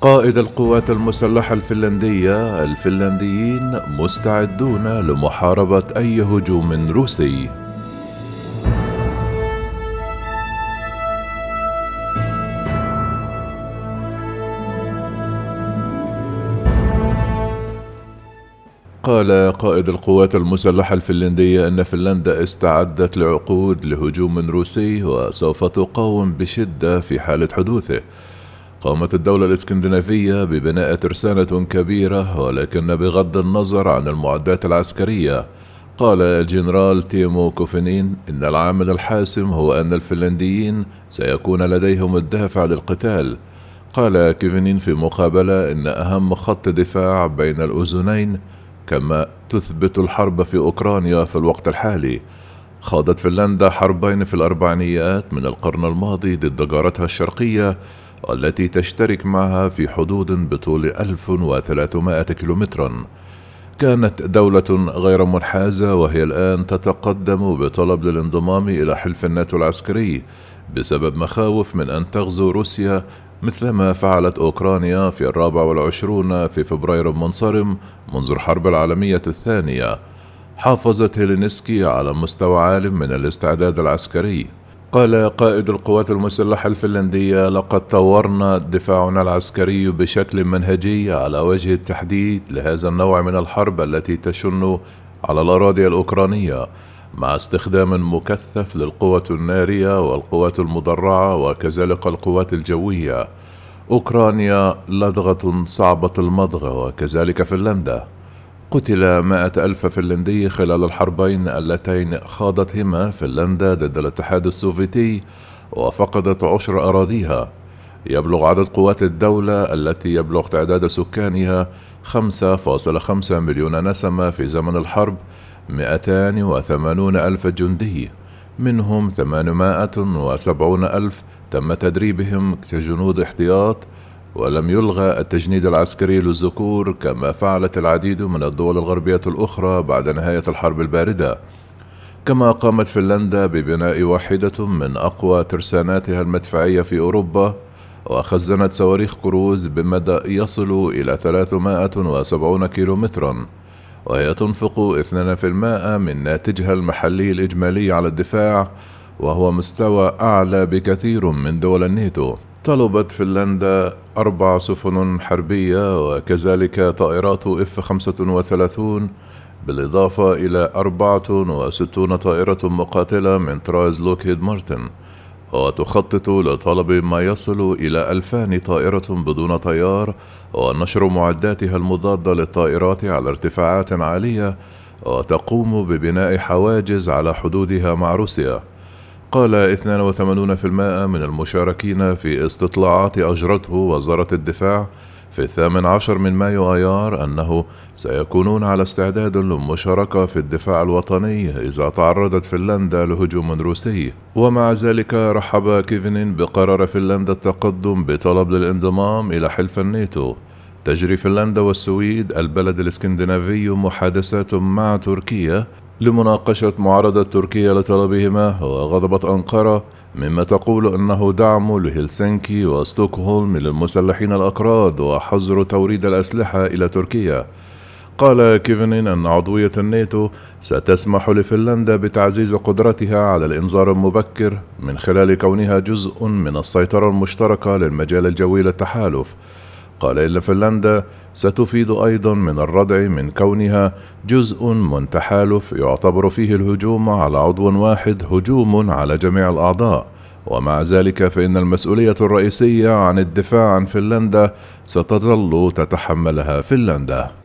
قائد القوات المسلحة الفنلندية الفنلنديين مستعدون لمحاربة أي هجوم روسي. قال قائد القوات المسلحة الفنلندية أن فنلندا استعدت لعقود لهجوم روسي وسوف تقاوم بشدة في حالة حدوثه. قامت الدولة الإسكندنافية ببناء ترسانة كبيرة ولكن بغض النظر عن المعدات العسكرية. قال الجنرال تيمو كوفينين إن العامل الحاسم هو أن الفنلنديين سيكون لديهم الدافع للقتال. قال كيفينين في مقابلة إن أهم خط دفاع بين الأذنين كما تثبت الحرب في أوكرانيا في الوقت الحالي. خاضت فنلندا حربين في الأربعينيات من القرن الماضي ضد جارتها الشرقية والتي تشترك معها في حدود بطول 1300 كيلومترا. كانت دولة غير منحازة وهي الآن تتقدم بطلب للانضمام إلى حلف الناتو العسكري بسبب مخاوف من أن تغزو روسيا مثلما فعلت أوكرانيا في الرابع والعشرون في فبراير المنصرم منذ الحرب العالمية الثانية. حافظت هيلينسكي على مستوى عال من الاستعداد العسكري. قال قائد القوات المسلحة الفنلندية لقد طورنا دفاعنا العسكري بشكل منهجي على وجه التحديد لهذا النوع من الحرب التي تشن على الأراضي الأوكرانية مع استخدام مكثف للقوة النارية والقوات المدرعة وكذلك القوات الجوية. أوكرانيا لدغة صعبة المضغ وكذلك فنلندا. قتل مائة ألف فنلندي خلال الحربين اللتين خاضتهما فنلندا ضد الاتحاد السوفيتي وفقدت عشر أراضيها. يبلغ عدد قوات الدولة التي يبلغ تعداد سكانها 5.5 مليون نسمة في زمن الحرب 280 ألف جندي. منهم 870 ألف تم تدريبهم كجنود احتياط ولم يلغى التجنيد العسكري للذكور كما فعلت العديد من الدول الغربية الأخرى بعد نهاية الحرب الباردة. كما قامت فنلندا ببناء واحدة من أقوى ترساناتها المدفعية في أوروبا وخزنت صواريخ كروز بمدى يصل إلى 370 كيلومترا وهي تنفق 2% من ناتجها المحلي الإجمالي على الدفاع وهو مستوى أعلى بكثير من دول الناتو. طلبت فنلندا أربع سفن حربية وكذلك طائرات إف 35 بالإضافة إلى 64 طائرة مقاتلة من طراز لوكهيد مارتن. وتخطط لطلب ما يصل إلى ألفان طائرة بدون طيار ونشر معداتها المضادة للطائرات على ارتفاعات عالية وتقوم ببناء حواجز على حدودها مع روسيا. قال 82% من المشاركين في استطلاعات أجرته وزارة الدفاع في الثامن عشر من مايو آيار أنه سيكونون على استعداد للمشاركة في الدفاع الوطني إذا تعرضت فنلندا لهجوم روسي. ومع ذلك رحب كيفنين بقرار فنلندا التقدم بطلب للانضمام إلى حلف الناتو. تجري فنلندا والسويد البلد الإسكندنافي محادثات مع تركيا لمناقشة معارضة تركيا لطلبهما وغضبت أنقرة مما تقول أنه دعم لهلسنكي وستوكهولم للمسلحين الأكراد وحظر توريد الأسلحة إلى تركيا. قال كيفنين أن عضوية الناتو ستسمح لفنلندا بتعزيز قدرتها على الإنذار المبكر من خلال كونها جزء من السيطرة المشتركة للمجال الجوي للتحالف. قال إن فنلندا ستفيد أيضا من الردع من كونها جزء من تحالف يعتبر فيه الهجوم على عضو واحد هجوم على جميع الأعضاء. ومع ذلك فإن المسؤولية الرئيسية عن الدفاع عن فنلندا ستظل تتحملها فنلندا.